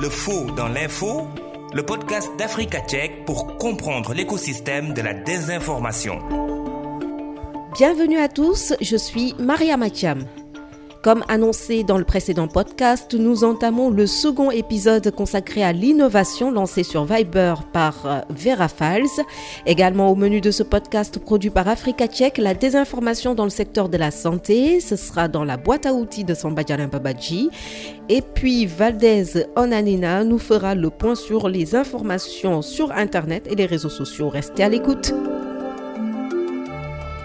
Le faux dans l'info, le podcast d'Africa Tchèque pour comprendre l'écosystème de la désinformation. Bienvenue à tous, je suis Maria Matiam. Comme annoncé dans le précédent podcast, nous entamons le second épisode consacré à l'innovation lancée sur Viber par euh, Vera Files. Également au menu de ce podcast produit par Africa Tchèque, la désinformation dans le secteur de la santé. Ce sera dans la boîte à outils de Sambadjaran Babaji. Et puis Valdez Onanina nous fera le point sur les informations sur Internet et les réseaux sociaux. Restez à l'écoute.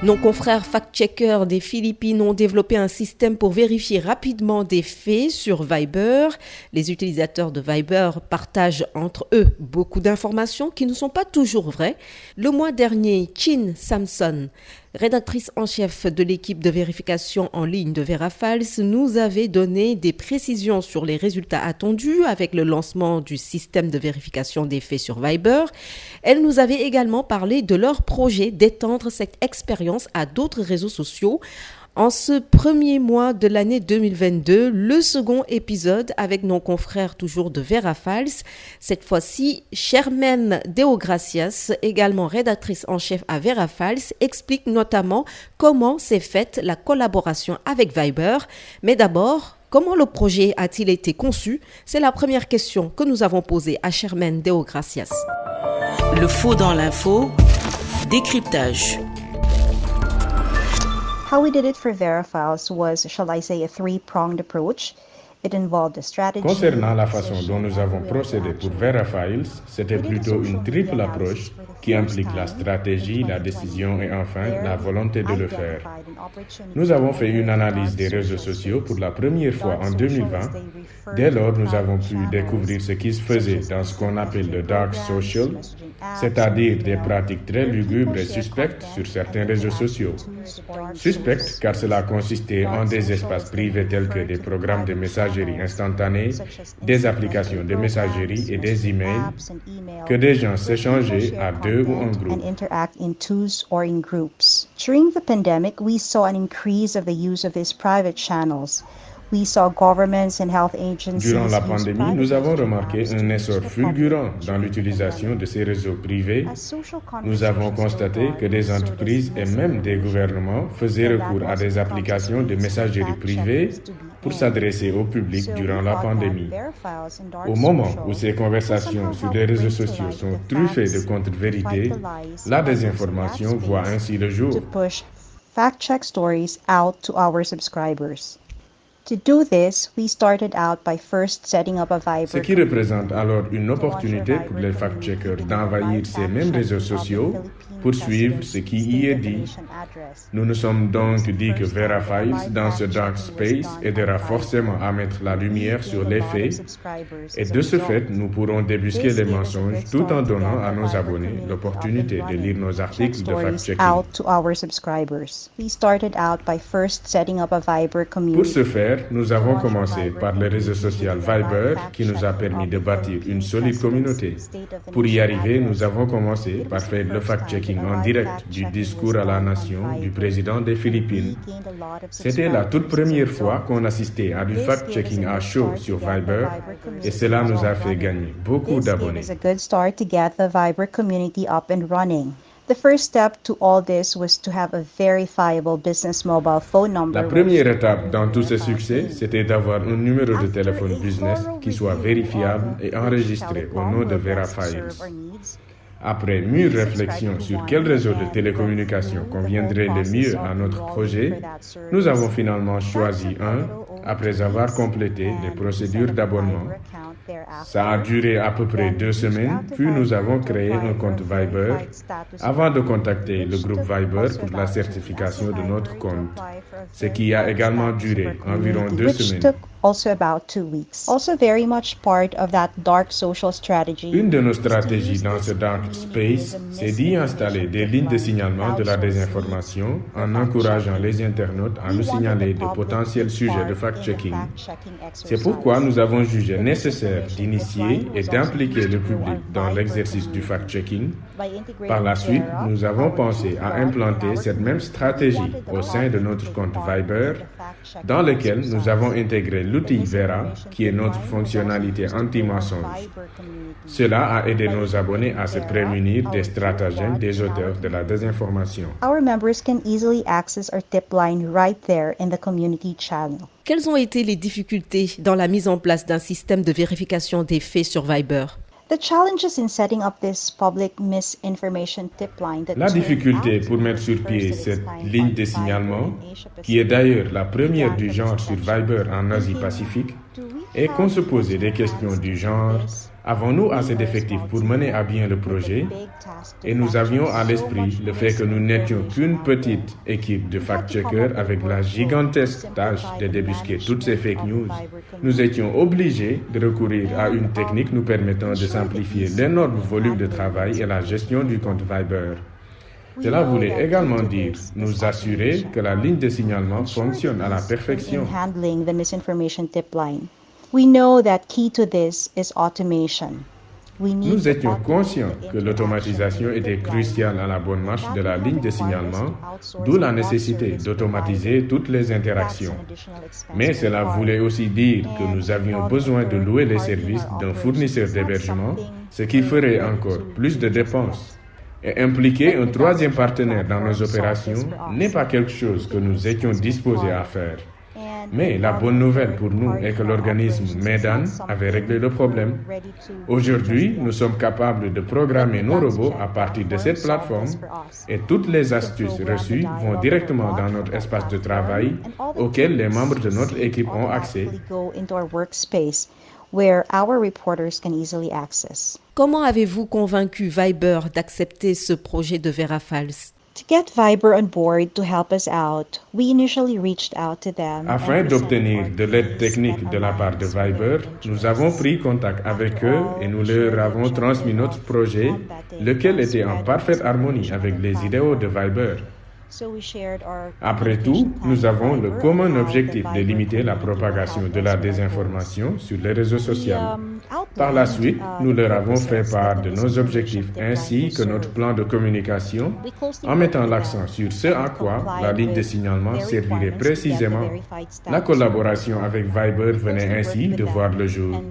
Nos confrères fact-checkers des Philippines ont développé un système pour vérifier rapidement des faits sur Viber. Les utilisateurs de Viber partagent entre eux beaucoup d'informations qui ne sont pas toujours vraies. Le mois dernier, Chin Samson rédactrice en chef de l'équipe de vérification en ligne de Verafals, nous avait donné des précisions sur les résultats attendus avec le lancement du système de vérification des faits sur Viber. Elle nous avait également parlé de leur projet d'étendre cette expérience à d'autres réseaux sociaux en ce premier mois de l'année 2022, le second épisode avec nos confrères toujours de Vera Fals. Cette fois-ci, Shermaine Deogracias, également rédactrice en chef à Vera Fals, explique notamment comment s'est faite la collaboration avec Viber. Mais d'abord, Comment le projet a-t-il été conçu? C'est la première question que nous avons posée à Shermaine Deogracias. Le faux dans l'info, décryptage. How we did it for Verifiles was, shall I say, a three-pronged approach. Concernant la façon dont nous avons procédé pour Verafiles, c'était plutôt une triple approche qui implique la stratégie, la décision et enfin la volonté de le faire. Nous avons fait une analyse des réseaux sociaux pour la première fois en 2020. Dès lors, nous avons pu découvrir ce qui se faisait dans ce qu'on appelle le dark social, c'est-à-dire des pratiques très lugubres et suspectes sur certains réseaux sociaux. Suspectes car cela consistait en des espaces privés tels que des programmes de messagerie instantanée, des applications de messagerie et des emails que des gens s'échangeaient à deux ou en groupe. During the pandemic, we saw an increase of the use of these private channels. Durant la pandémie, nous avons remarqué un essor fulgurant dans l'utilisation de ces réseaux privés. Nous avons constaté que des entreprises et même des gouvernements faisaient recours à des applications de messagerie privée pour s'adresser au public durant la pandémie. Au moment où ces conversations sur les réseaux sociaux sont truffées de contre-vérités, la désinformation voit ainsi le jour. Fact-check stories out to our subscribers. To do this, we started out by first setting up a Viber. Ce qui représente alors une opportunité pour les fact-checkers d'envahir ces mêmes réseaux sociaux pour suivre ce qui y est dit. Nous nous sommes donc dit que Verifies dans ce dark space aidera forcément à mettre la lumière sur les faits et de ce fait, nous pourrons débusquer les mensonges tout en donnant à nos abonnés l'opportunité de lire nos articles de fact-checking. Pour ce faire, nous avons commencé par le réseau social Viber qui nous a permis de bâtir une solide communauté. Pour y arriver, nous avons commencé par faire le fact-checking en direct du discours à la nation du président des Philippines. C'était la toute première fois qu'on assistait à du fact-checking à chaud sur Viber et cela nous a fait gagner beaucoup d'abonnés. La première étape dans tous ces succès, c'était d'avoir un numéro de téléphone business qui soit vérifiable et enregistré au nom de VeraFiles. Après mûre réflexion sur quel réseau de télécommunications conviendrait le mieux à notre projet, nous avons finalement choisi un après avoir complété les procédures d'abonnement. Ça a duré à peu près deux semaines, puis nous avons créé un compte Viber. avant de contacter le groupe Viber pour la certification de notre compte, ce qui a également duré environ deux semaines. Une de nos stratégies dans ce dark space, c'est d'y installer des lignes de signalement de la désinformation en encourageant les internautes à nous signaler de potentiels sujets de fact-checking. C'est pourquoi nous avons jugé nécessaire d'initier et d'impliquer le public dans l'exercice du fact-checking. Par la suite, nous avons pensé à implanter cette même stratégie au sein de notre compte Viber, dans lequel nous avons intégré l'outil Vera, qui est notre fonctionnalité anti-mensonge. Cela a aidé nos abonnés à se prémunir des stratagèmes des auteurs de la désinformation. Our members can easily access our tip line right there in the community channel. Quelles ont été les difficultés dans la mise en place d'un système de vérification des faits sur Viber? La difficulté pour mettre sur pied cette ligne de signalement, qui est d'ailleurs la première du genre sur Viber en Asie-Pacifique, est qu'on se posait des questions du genre Avons-nous assez d'effectifs pour mener à bien le projet? Et nous avions à l'esprit le fait que nous n'étions qu'une petite équipe de fact-checkers avec la gigantesque tâche de débusquer toutes ces fake news. Nous étions obligés de recourir à une technique nous permettant de simplifier l'énorme volume de travail et la gestion du compte Viber. Cela voulait également dire nous assurer que la ligne de signalement fonctionne à la perfection. Nous étions conscients que l'automatisation était cruciale à la bonne marche de la ligne de signalement, d'où la nécessité d'automatiser toutes les interactions. Mais cela voulait aussi dire que nous avions besoin de louer les services d'un fournisseur d'hébergement, ce qui ferait encore plus de dépenses. Et impliquer un troisième partenaire dans nos opérations n'est pas quelque chose que nous étions disposés à faire. Mais la bonne nouvelle pour nous est que l'organisme MEDAN avait réglé le problème. Aujourd'hui, nous sommes capables de programmer nos robots à partir de cette plateforme et toutes les astuces reçues vont directement dans notre espace de travail auquel les membres de notre équipe ont accès. Comment avez-vous convaincu Viber d'accepter ce projet de Verafals afin d'obtenir de l'aide technique de la part de Viber, nous avons pris contact avec eux et nous leur avons transmis notre projet, lequel était en parfaite harmonie avec les idéaux de Viber. Après tout, nous avons le commun objectif de limiter la propagation de la désinformation sur les réseaux sociaux. Um, Par la suite, uh, nous leur avons fait part de nos objectifs ainsi que notre plan de communication en mettant l'accent sur ce à quoi la ligne de signalement servirait précisément. La collaboration avec Viber venait ainsi de voir le jour.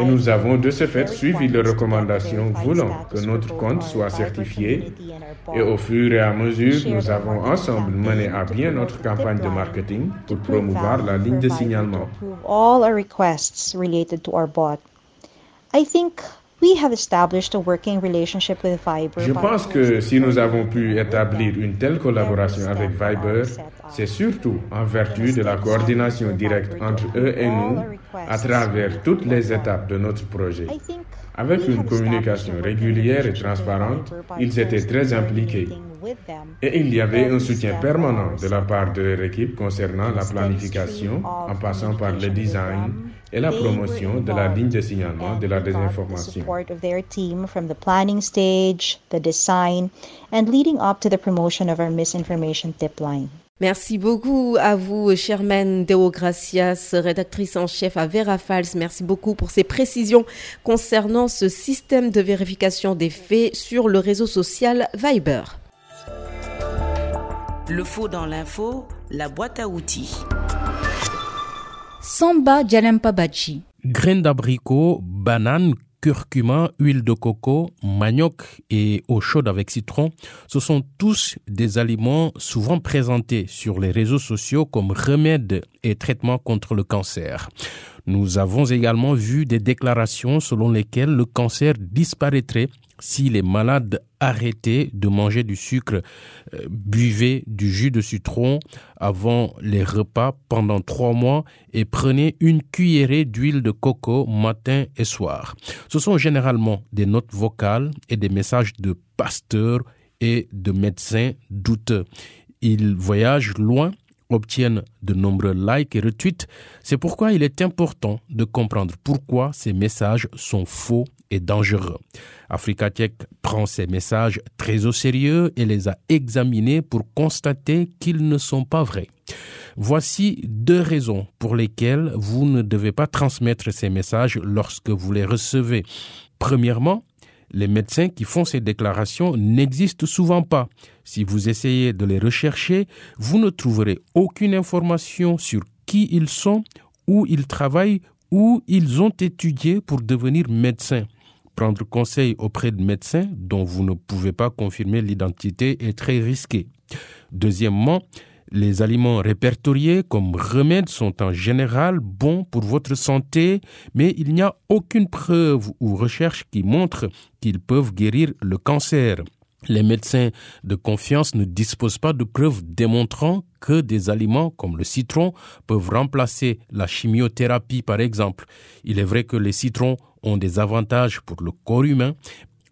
Et nous avons de ce fait suivi les recommandations voulant que notre compte soit certifié. Et au fur et à mesure, nous avons ensemble mener à bien notre campagne de marketing pour promouvoir la ligne de signalement. All our requests related to our bot. I think we have established a working relationship with Viber. Je pense que si nous avons pu établir une telle collaboration avec Viber, c'est surtout en vertu de la coordination directe entre eux et nous à travers toutes les étapes de notre projet. Avec une communication régulière et transparente, ils étaient très impliqués. Et il y avait un soutien permanent de la part de leur équipe concernant la planification, en passant par le design et la promotion de la ligne de signalement de la désinformation. Merci beaucoup à vous, Sherman Deogracias, rédactrice en chef à Verafals. Merci beaucoup pour ces précisions concernant ce système de vérification des faits sur le réseau social Viber. Le faux dans l'info, la boîte à outils. Samba Bachi. Graines d'abricot, bananes, curcuma, huile de coco, manioc et eau chaude avec citron, ce sont tous des aliments souvent présentés sur les réseaux sociaux comme remède et traitement contre le cancer. Nous avons également vu des déclarations selon lesquelles le cancer disparaîtrait si les malades arrêtaient de manger du sucre, euh, buvaient du jus de citron avant les repas pendant trois mois et prenaient une cuillerée d'huile de coco matin et soir. Ce sont généralement des notes vocales et des messages de pasteurs et de médecins douteux. Ils voyagent loin obtiennent de nombreux likes et retweets. C'est pourquoi il est important de comprendre pourquoi ces messages sont faux et dangereux. Africa Tech prend ces messages très au sérieux et les a examinés pour constater qu'ils ne sont pas vrais. Voici deux raisons pour lesquelles vous ne devez pas transmettre ces messages lorsque vous les recevez. Premièrement, les médecins qui font ces déclarations n'existent souvent pas. Si vous essayez de les rechercher, vous ne trouverez aucune information sur qui ils sont où ils travaillent ou ils ont étudié pour devenir médecins. Prendre conseil auprès de médecins dont vous ne pouvez pas confirmer l'identité est très risqué. Deuxièmement, les aliments répertoriés comme remèdes sont en général bons pour votre santé, mais il n'y a aucune preuve ou recherche qui montre qu'ils peuvent guérir le cancer. Les médecins de confiance ne disposent pas de preuves démontrant que des aliments comme le citron peuvent remplacer la chimiothérapie par exemple. Il est vrai que les citrons ont des avantages pour le corps humain,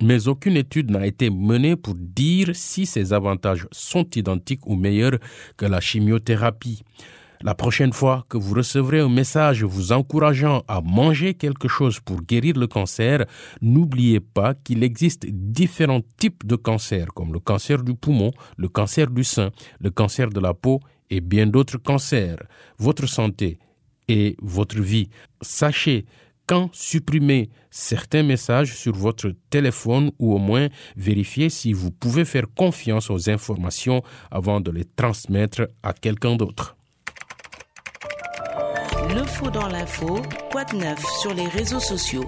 mais aucune étude n'a été menée pour dire si ces avantages sont identiques ou meilleurs que la chimiothérapie. La prochaine fois que vous recevrez un message vous encourageant à manger quelque chose pour guérir le cancer, n'oubliez pas qu'il existe différents types de cancers, comme le cancer du poumon, le cancer du sein, le cancer de la peau et bien d'autres cancers. Votre santé et votre vie. Sachez quand supprimer certains messages sur votre téléphone ou au moins vérifier si vous pouvez faire confiance aux informations avant de les transmettre à quelqu'un d'autre. Le faux dans l'info, quoi de neuf sur les réseaux sociaux?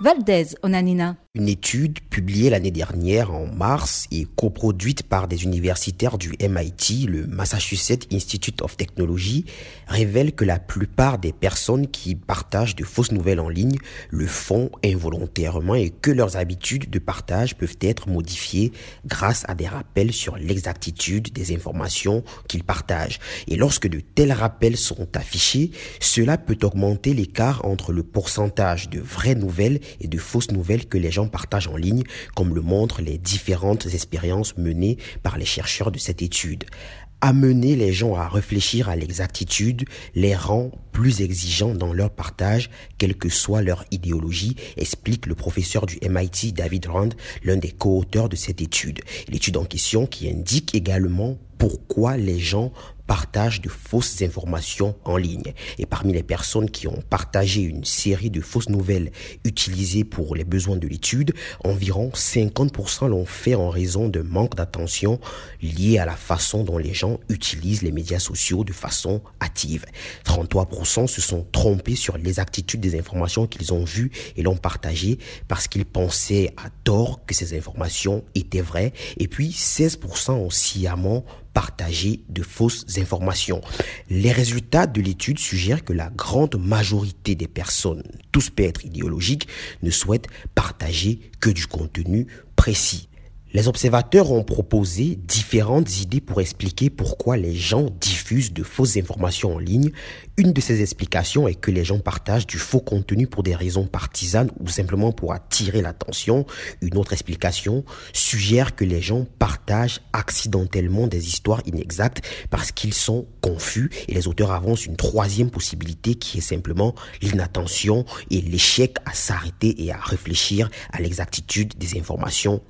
Valdez, Onanina. Une étude publiée l'année dernière en mars et coproduite par des universitaires du MIT, le Massachusetts Institute of Technology, révèle que la plupart des personnes qui partagent de fausses nouvelles en ligne le font involontairement et que leurs habitudes de partage peuvent être modifiées grâce à des rappels sur l'exactitude des informations qu'ils partagent. Et lorsque de tels rappels sont affichés, cela peut augmenter l'écart entre le pourcentage de vraies nouvelles et de fausses nouvelles que les gens partage en ligne, comme le montrent les différentes expériences menées par les chercheurs de cette étude. Amener les gens à réfléchir à l'exactitude les rend plus exigeants dans leur partage, quelle que soit leur idéologie, explique le professeur du MIT David Rand, l'un des co-auteurs de cette étude. L'étude en question qui indique également pourquoi les gens partagent de fausses informations en ligne. Et parmi les personnes qui ont partagé une série de fausses nouvelles utilisées pour les besoins de l'étude, environ 50% l'ont fait en raison de manque d'attention lié à la façon dont les gens utilisent les médias sociaux de façon active. 33% se sont trompés sur l'exactitude des informations qu'ils ont vues et l'ont partagées parce qu'ils pensaient à tort que ces informations étaient vraies. Et puis 16% ont sciemment partager de fausses informations. Les résultats de l'étude suggèrent que la grande majorité des personnes, tout spectre idéologique, ne souhaitent partager que du contenu précis. Les observateurs ont proposé différentes idées pour expliquer pourquoi les gens de fausses informations en ligne. Une de ces explications est que les gens partagent du faux contenu pour des raisons partisanes ou simplement pour attirer l'attention. Une autre explication suggère que les gens partagent accidentellement des histoires inexactes parce qu'ils sont confus et les auteurs avancent une troisième possibilité qui est simplement l'inattention et l'échec à s'arrêter et à réfléchir à l'exactitude des informations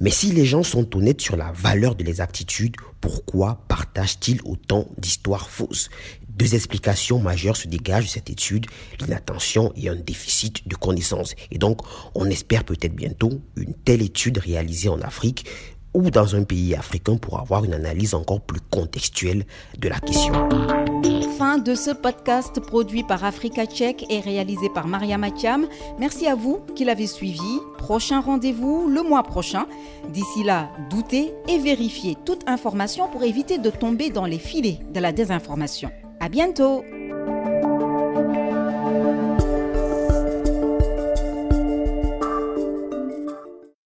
mais si les gens sont honnêtes sur la valeur de l'exactitude, pourquoi partagent-ils autant d'histoires fausses? Deux explications majeures se dégagent de cette étude, l'inattention et un déficit de connaissances. Et donc, on espère peut-être bientôt une telle étude réalisée en Afrique ou dans un pays africain pour avoir une analyse encore plus contextuelle de la question. Fin de ce podcast produit par Africa Tchèque et réalisé par Maria Matiam. Merci à vous qui l'avez suivi. Prochain rendez-vous le mois prochain. D'ici là, doutez et vérifiez toute information pour éviter de tomber dans les filets de la désinformation. À bientôt!